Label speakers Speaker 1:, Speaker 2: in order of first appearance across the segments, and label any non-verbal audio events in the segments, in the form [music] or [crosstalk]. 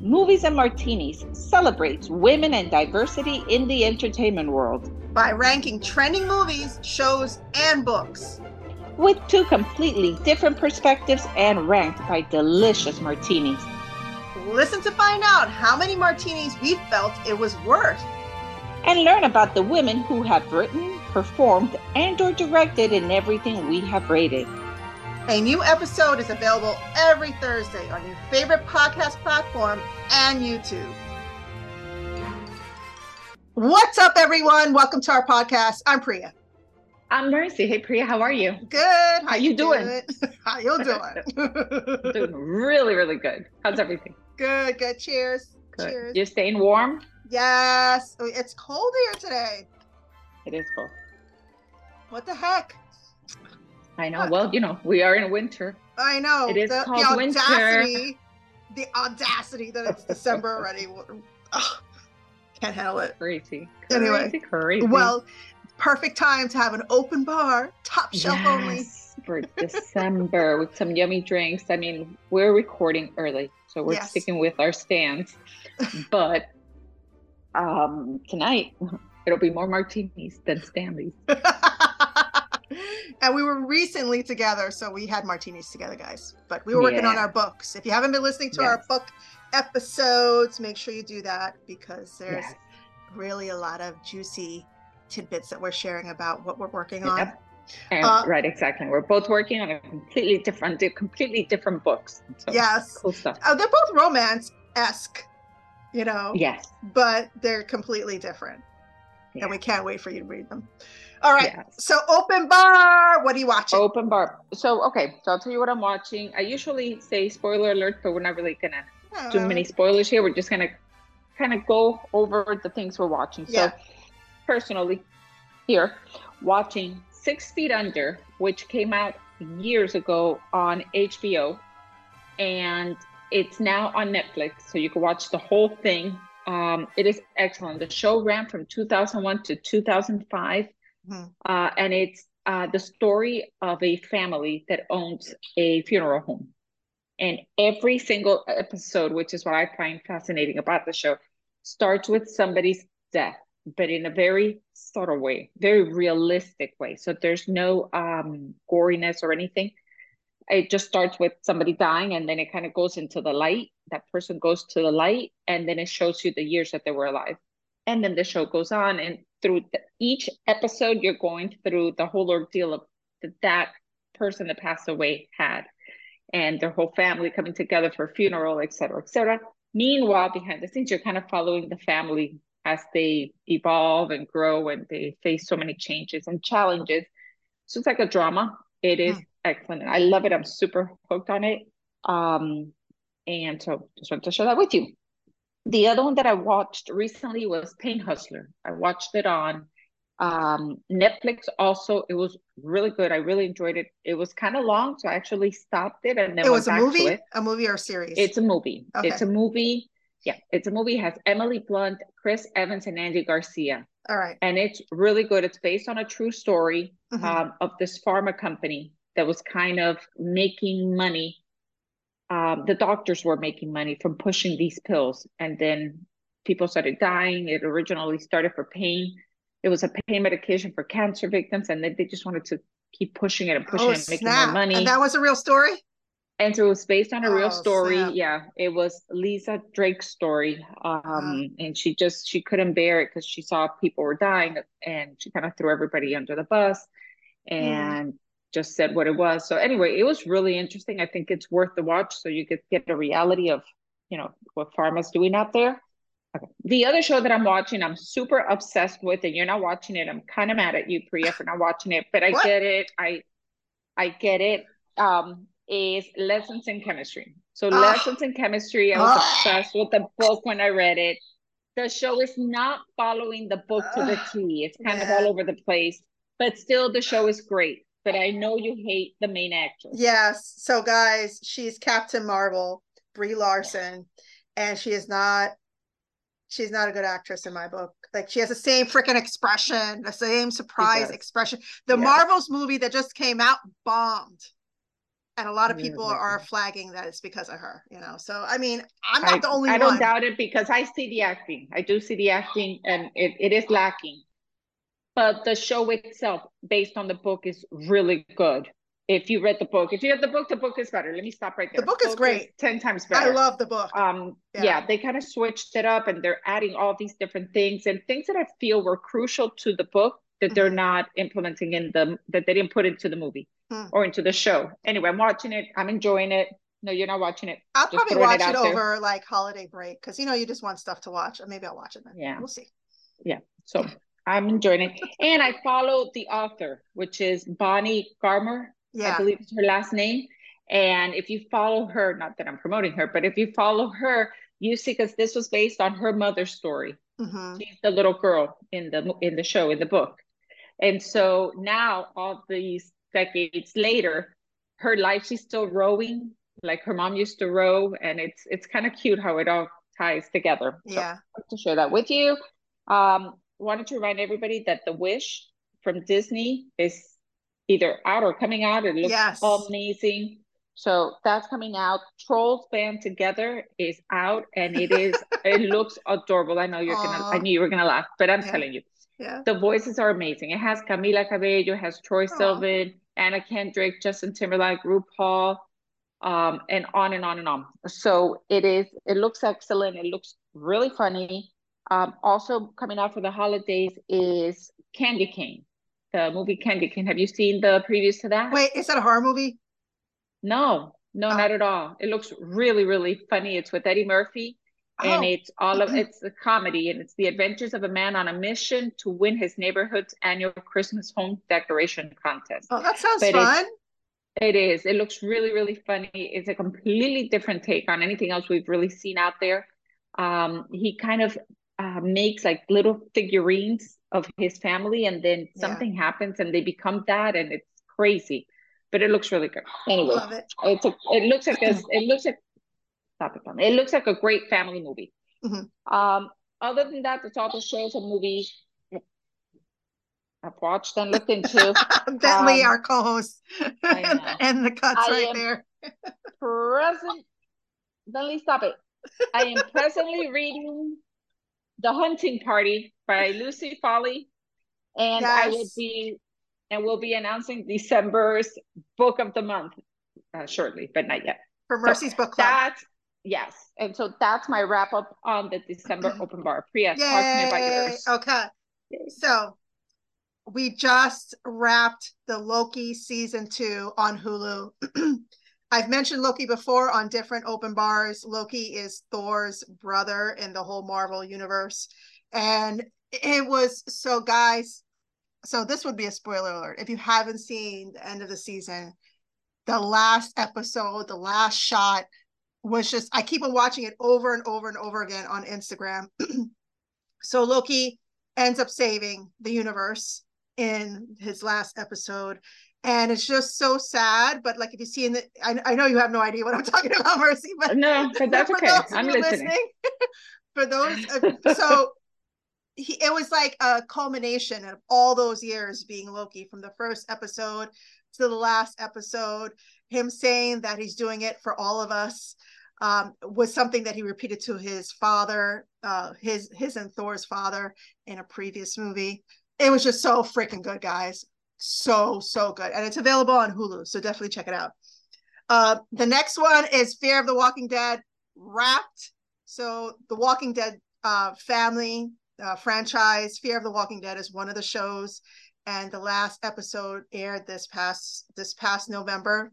Speaker 1: Movies and Martinis celebrates women and diversity in the entertainment world
Speaker 2: by ranking trending movies, shows, and books.
Speaker 1: With two completely different perspectives and ranked by delicious martinis.
Speaker 2: Listen to find out how many martinis we felt it was worth.
Speaker 1: And learn about the women who have written, performed, and or directed in everything we have rated.
Speaker 2: A new episode is available every Thursday on your favorite podcast platform and YouTube. What's up, everyone? Welcome to our podcast. I'm Priya.
Speaker 1: I'm Mercy. Hey, Priya, how are you?
Speaker 2: Good.
Speaker 1: How, [laughs] how you doing?
Speaker 2: doing? how you
Speaker 1: doing? doing really, really good. How's everything?
Speaker 2: Good. Good. Cheers.
Speaker 1: Good.
Speaker 2: Cheers.
Speaker 1: You're staying warm?
Speaker 2: Yes. It's cold here today.
Speaker 1: It is cold.
Speaker 2: What the heck?
Speaker 1: I know. Well, you know, we are in winter.
Speaker 2: I know.
Speaker 1: It is
Speaker 2: the,
Speaker 1: called
Speaker 2: the audacity,
Speaker 1: winter.
Speaker 2: The audacity that it's December already. [laughs] Ugh, can't handle it.
Speaker 1: Crazy.
Speaker 2: Anyway,
Speaker 1: crazy, crazy.
Speaker 2: Well, perfect time to have an open bar, top shelf
Speaker 1: yes,
Speaker 2: only.
Speaker 1: for December [laughs] with some yummy drinks. I mean, we're recording early, so we're
Speaker 2: Yes.
Speaker 1: sticking with our stance. But [laughs] um tonight it'll be more martinis than Stanley's.
Speaker 2: And we were recently together, so we had martinis together, guys. But we were working on our books. If you haven't been listening to our book episodes, make sure you do that because there's
Speaker 1: Yes.
Speaker 2: really a lot of juicy tidbits that we're sharing about what we're working on.
Speaker 1: Yep. And,
Speaker 2: Uh,
Speaker 1: right, exactly. We're both working on a completely different, completely different books. So,
Speaker 2: Yes.
Speaker 1: cool stuff.
Speaker 2: Oh, they're both romance esque, you know,
Speaker 1: Yes.
Speaker 2: but they're completely different.
Speaker 1: Yeah.
Speaker 2: And we can't wait for you to read them. All right.
Speaker 1: Yes.
Speaker 2: So, open bar. What are you watching?
Speaker 1: Open bar. So okay, so I'll tell you what I'm watching. I usually say spoiler alert, but we're not really gonna
Speaker 2: Uh,
Speaker 1: many spoilers here. We're just gonna kind of go over the things we're watching. So
Speaker 2: Yeah.
Speaker 1: personally, here watching Six Feet Under, which came out years ago on HBO, and it's now on Netflix, so you can watch the whole thing. Um, it is excellent. The show ran from 2001 to 2005,
Speaker 2: Mhm.
Speaker 1: uh, and it's uh, the story of a family that owns a funeral home. And every single episode, which is what I find fascinating about the show, starts with somebody's death, but in a very subtle way, very realistic way. So there's no um, goriness or anything. It just starts with somebody dying, and then it kind of goes into the light. That person goes to the light, and then it shows you the years that they were alive. And then the show goes on, and through the, each episode, you're going through the whole ordeal of that that person that passed away had and their whole family coming together for a funeral, et cetera, et cetera. Meanwhile, behind the scenes, you're kind of following the family as they evolve and grow and they face so many changes and challenges. So it's like a drama. It is
Speaker 2: Hmm.
Speaker 1: excellent. I love it. I'm super hooked on it. Um, and so just wanted to share that with you. The other one that I watched recently was Pain Hustler. I watched it on um Netflix also. It was really good. I really enjoyed it. It was kind of long, so I actually stopped it and then
Speaker 2: It was a movie,
Speaker 1: it.
Speaker 2: a movie or a series.
Speaker 1: It's a movie.
Speaker 2: Okay.
Speaker 1: It's a movie. Yeah, it's a movie. It has Emily Blunt, Chris Evans, and Andy Garcia,
Speaker 2: all right.
Speaker 1: and it's really good. It's based on a true story
Speaker 2: Mhm.
Speaker 1: um, of this pharma company that was kind of making money. Um, the doctors were making money from pushing these pills, and then people started dying. It originally started for pain. It was a pain medication for cancer victims, and then they just wanted to keep pushing it and pushing
Speaker 2: Oh,
Speaker 1: it, and making
Speaker 2: snap.
Speaker 1: more money.
Speaker 2: And that was a real story?
Speaker 1: And so it was based on a real
Speaker 2: Oh,
Speaker 1: story.
Speaker 2: snap.
Speaker 1: Yeah, it was Lisa Drake's story. Um,
Speaker 2: Uh-huh.
Speaker 1: and she just she couldn't bear it because she saw people were dying, and she kind of threw everybody under the bus, and just said what it was. So anyway, it was really interesting. I think it's worth the watch, so you could get the reality of, you know, what pharma's doing out there. Okay. The other show that I'm watching, I'm super obsessed with, and you're not watching it. I'm kind of mad at you, Priya, for not watching it, but I
Speaker 2: What?
Speaker 1: get it. I I get it. Um, is Lessons in Chemistry. So. Lessons in Chemistry, I was obsessed with the book when I read it. The show is not following the book to the T. It's kind of all over the place, but still the show is great. But I know you hate the main actress.
Speaker 2: Yes. So, guys, she's Captain Marvel, Brie Larson, and she is not. She's not a good actress in my book. Like she has the same freaking expression, the same surprise expression. The
Speaker 1: Yes.
Speaker 2: Marvels movie that just came out bombed. and a lot of people are flagging that it's because of her you know so i mean i'm not
Speaker 1: I,
Speaker 2: the only
Speaker 1: I
Speaker 2: one i
Speaker 1: don't doubt it because I see the acting. I do see the acting and it, it is lacking. But the show itself, based on the book, is really good. If you read the book, if you read the book, the book is better. Let me stop right there.
Speaker 2: The book is great.
Speaker 1: 10 times better.
Speaker 2: i love the book
Speaker 1: um
Speaker 2: Yeah.
Speaker 1: yeah, they kind of switched it up and they're adding all these different things and things that I feel were crucial to the book that they're
Speaker 2: Mhm.
Speaker 1: not implementing in the that they didn't put into the movie
Speaker 2: Hmm.
Speaker 1: or into the show. Anyway, I'm watching it. I'm enjoying it. No, you're not watching it.
Speaker 2: i'll
Speaker 1: just
Speaker 2: probably watch
Speaker 1: it
Speaker 2: it,
Speaker 1: there.
Speaker 2: over like holiday break because you know you just want stuff to watch maybe i'll watch it then
Speaker 1: Yeah.
Speaker 2: we'll see Yeah.
Speaker 1: So I'm enjoying it. And I follow the author, which is Bonnie Garmus. I believe is her last name. And if you follow her, not that I'm promoting her, but if you follow her, you see because this was based on her mother's story.
Speaker 2: hmm
Speaker 1: She's the little girl in the in the show in the book, and so now all these decades later, her life she's still rowing like her mom used to row, and it's it's kind of cute how it all ties together. So
Speaker 2: yeah
Speaker 1: I'd like to share that with you. Um, wanted to remind everybody that The Wish from Disney is either out or coming out. It looks
Speaker 2: Yes.
Speaker 1: amazing. So that's coming out. Trolls Band Together is out and it is [laughs] it looks adorable. I know you're gonna I knew you were gonna laugh, but I'm
Speaker 2: Yeah.
Speaker 1: telling you,
Speaker 2: yeah
Speaker 1: the voices are amazing. It has Camila Cabello, it has Troye
Speaker 2: Aw.
Speaker 1: Sivan, Anna Kendrick, Justin Timberlake, RuPaul, um, and on and on and on. So it is, it looks excellent. It looks really funny. Um, also coming out for the holidays is Candy Cane, the movie Candy Cane. Have you seen the previews to that?
Speaker 2: wait is that a horror movie
Speaker 1: No, no,
Speaker 2: Oh.
Speaker 1: not at all. It looks really, really funny. It's with Eddie Murphy. And
Speaker 2: Oh.
Speaker 1: it's all of [clears throat] it's a comedy and it's the adventures of a man on a mission to win his neighborhood's annual Christmas home decoration contest.
Speaker 2: oh that sounds
Speaker 1: But
Speaker 2: fun
Speaker 1: It is. It looks really, really funny. It's a completely different take on anything else we've really seen out there. Um, he kind of uh, makes like little figurines of his family, and then
Speaker 2: Yeah.
Speaker 1: something happens and they become that, and it's crazy. But it looks really good. Anyway,
Speaker 2: it
Speaker 1: it's a, it looks like a, it looks like stop it, It looks like a great family movie.
Speaker 2: Mhm.
Speaker 1: Um, other than that, that's all the shows and movies I've watched and looked into. [laughs]
Speaker 2: bentley
Speaker 1: Um,
Speaker 2: our co-host and, and the cuts
Speaker 1: I
Speaker 2: right there
Speaker 1: present Bentley, stop it. I am presently reading The Hunting Party by Lucy Foley. And I will be and we'll be announcing December's book of the month uh, shortly, but not yet.
Speaker 2: for mercy's book club
Speaker 1: That's yes. And so that's my wrap up on the December [clears throat] open bar. Priya, talk to me about yours.
Speaker 2: Okay. So we just wrapped the Loki season two on Hulu. [clears throat] I've mentioned Loki before on different open bars. Loki is Thor's brother in the whole Marvel universe. And it was so, guys. So, this would be a spoiler alert. If you haven't seen the end of the season, the last episode, the last shot was just, I keep on watching it over and over and over again on Instagram. [clears throat] so Loki ends up saving the universe in his last episode. And it's just so sad. But like if you see in the I, I know you have no idea what I'm [laughs] talking about, Mercy, but
Speaker 1: No, [laughs] but that's okay. I'm
Speaker 2: you
Speaker 1: listening. [laughs]
Speaker 2: for those uh, so he, it was like a culmination of all those years being Loki from the first episode to the last episode. Him saying that he's doing it for all of us um, was something that he repeated to his father, uh, his his and Thor's father in a previous movie. It was just so freaking good, guys. So so good, and it's available on Hulu, so definitely check it out. Uh, the next one is Fear of the Walking Dead Wrapped. So the Walking Dead uh, family uh, franchise, Fear of the Walking Dead, is one of the shows, and the last episode aired this past this past November.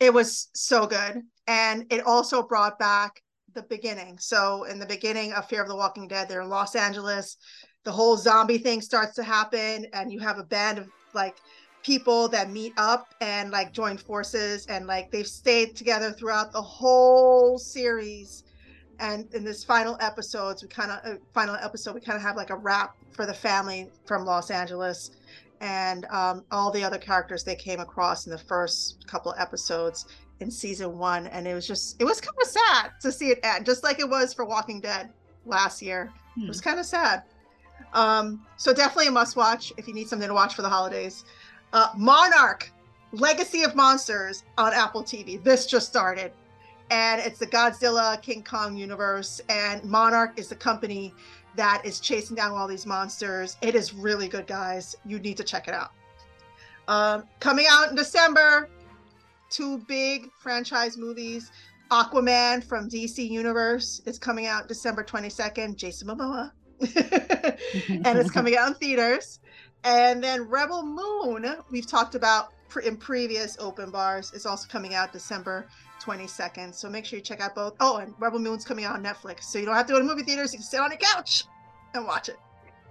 Speaker 2: It was so good, and it also brought back the beginning. So in the beginning of Fear of the Walking Dead, they're in Los Angeles. The whole zombie thing starts to happen, and you have a band of like people that meet up and like join forces and like they've stayed together throughout the whole series. And in this final episodes we kind of uh, final episode we kind of have like a wrap for the family from los angeles and um, all the other characters they came across in the first couple episodes in season one. And it was just it was kind of sad to see it end just like it was for walking dead last year. It was kind of sad um so definitely a must watch if you need something to watch for the holidays uh monarch Legacy of Monsters on Apple TV. This just started. And it's the Godzilla King Kong universe. And Monarch is the company that is chasing down all these monsters. It is really good, guys. You need to check it out. Um, coming out in December, two big franchise movies. Aquaman from DC Universe is coming out December 22nd. Jason Momoa. [laughs] and it's coming out in theaters. And then Rebel Moon, we've talked about in previous open bars, is also coming out December 22nd. So make sure you check out both. Oh, and Rebel Moon's coming out on Netflix. So you don't have to go to movie theaters. You can sit on your couch and watch it.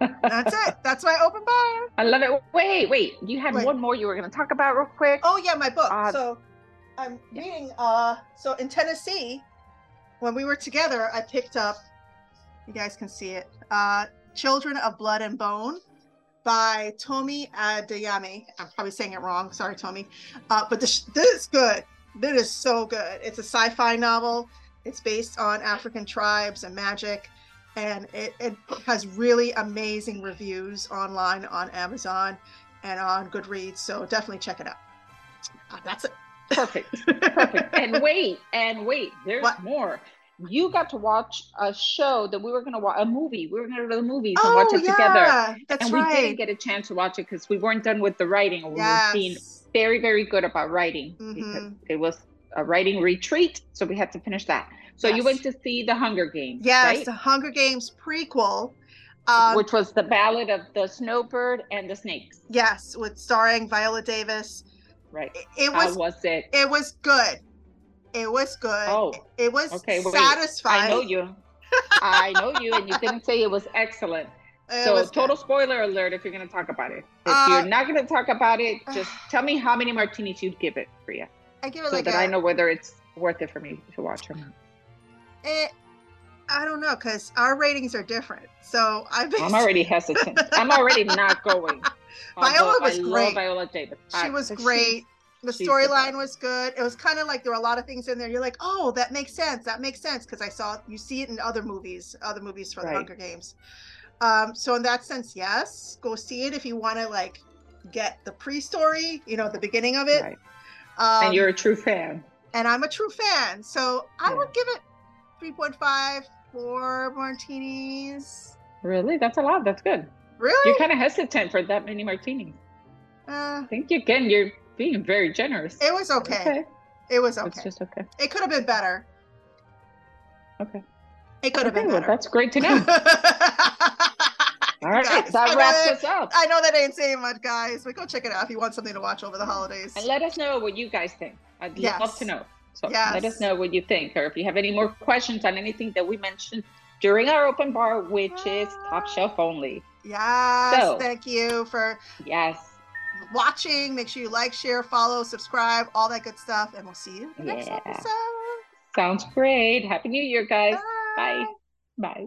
Speaker 2: That's it. [laughs] That's my open bar.
Speaker 1: I love it. Wait, wait. You had wait. one more you were going to talk about real quick.
Speaker 2: Oh yeah, my book. Uh, so I'm yeah. reading. Uh, so in Tennessee, when we were together, I picked up. You guys can see it. Uh, Children of Blood and Bone by Tomi Adeyemi. I'm probably saying it wrong. Sorry, Tomi. Uh, but this, this is good. This is so good. It's a sci-fi novel. It's based on African tribes and magic and it, it has really amazing reviews online on Amazon and on Goodreads. So definitely check it out. Uh, that's it. [laughs]
Speaker 1: Perfect. Perfect. and wait, and wait, there's what? more. You got to watch a show that we were going to watch, a movie. We were going to go to the movies oh, and watch it yeah, together.
Speaker 2: That's
Speaker 1: and
Speaker 2: right.
Speaker 1: we didn't get a chance to watch it because we weren't done with the writing. We yes. were being very, very good about writing mm-hmm. because it was a writing retreat. So we had to finish that. So yes. you went to see the Hunger Games.
Speaker 2: Yes,
Speaker 1: right?
Speaker 2: the Hunger Games prequel.
Speaker 1: Um, Which was the Ballad of the Songbird and the Snakes.
Speaker 2: Yes, with starring Viola Davis.
Speaker 1: Right.
Speaker 2: It, it was.
Speaker 1: How was it?
Speaker 2: It was good. It was good.
Speaker 1: Oh.
Speaker 2: It was okay, satisfying.
Speaker 1: I know you. I know you, and you didn't say it was excellent. It so, was total good. spoiler alert if you're going to talk about it. If uh, you're not going to talk about it, [sighs] just tell me how many martinis you'd give it, Priya.
Speaker 2: I give it
Speaker 1: so
Speaker 2: like
Speaker 1: that
Speaker 2: a,
Speaker 1: I know whether it's worth it for me to watch or not.
Speaker 2: It, I don't know because our ratings are different. So
Speaker 1: I'm, I'm already hesitant. I'm already not going. [laughs]
Speaker 2: Viola was I great.
Speaker 1: Viola Davis.
Speaker 2: She I, was great. The storyline was good. It was kind of like there were a lot of things in there. You're like, oh, that makes sense. That makes sense because I saw you see it in other movies, other movies for right. the Hunger Games. Um, so in that sense, yes, go see it if you want to like get the pre-story, you know, the beginning of it. Right.
Speaker 1: Um, and you're a true fan.
Speaker 2: And I'm a true fan, so I would give it 3.5 for martinis.
Speaker 1: Really? That's a lot. That's good.
Speaker 2: Really?
Speaker 1: You're kind of hesitant for that many martinis. Uh, I think you can. you're being very generous.
Speaker 2: It was okay. okay. It was okay.
Speaker 1: It's just okay.
Speaker 2: It could have been better.
Speaker 1: Okay.
Speaker 2: It could have okay, been better.
Speaker 1: Well, that's great to know. [laughs] All right, guys, that wraps us up.
Speaker 2: I know that ain't saying much, guys, but go check it out if you want something to watch over the holidays.
Speaker 1: And let us know what you guys think. I'd yes. love to know. So yes. let us know what you think, or if you have any more questions on anything that we mentioned during our open bar, which is ah. top shelf only.
Speaker 2: Yes. So, thank you for
Speaker 1: yes
Speaker 2: watching. Make sure you like, share, follow, subscribe, all that good stuff, and we'll see you in the yeah. next episode.
Speaker 1: Sounds great. Happy New Year, guys. Bye. Bye. Bye.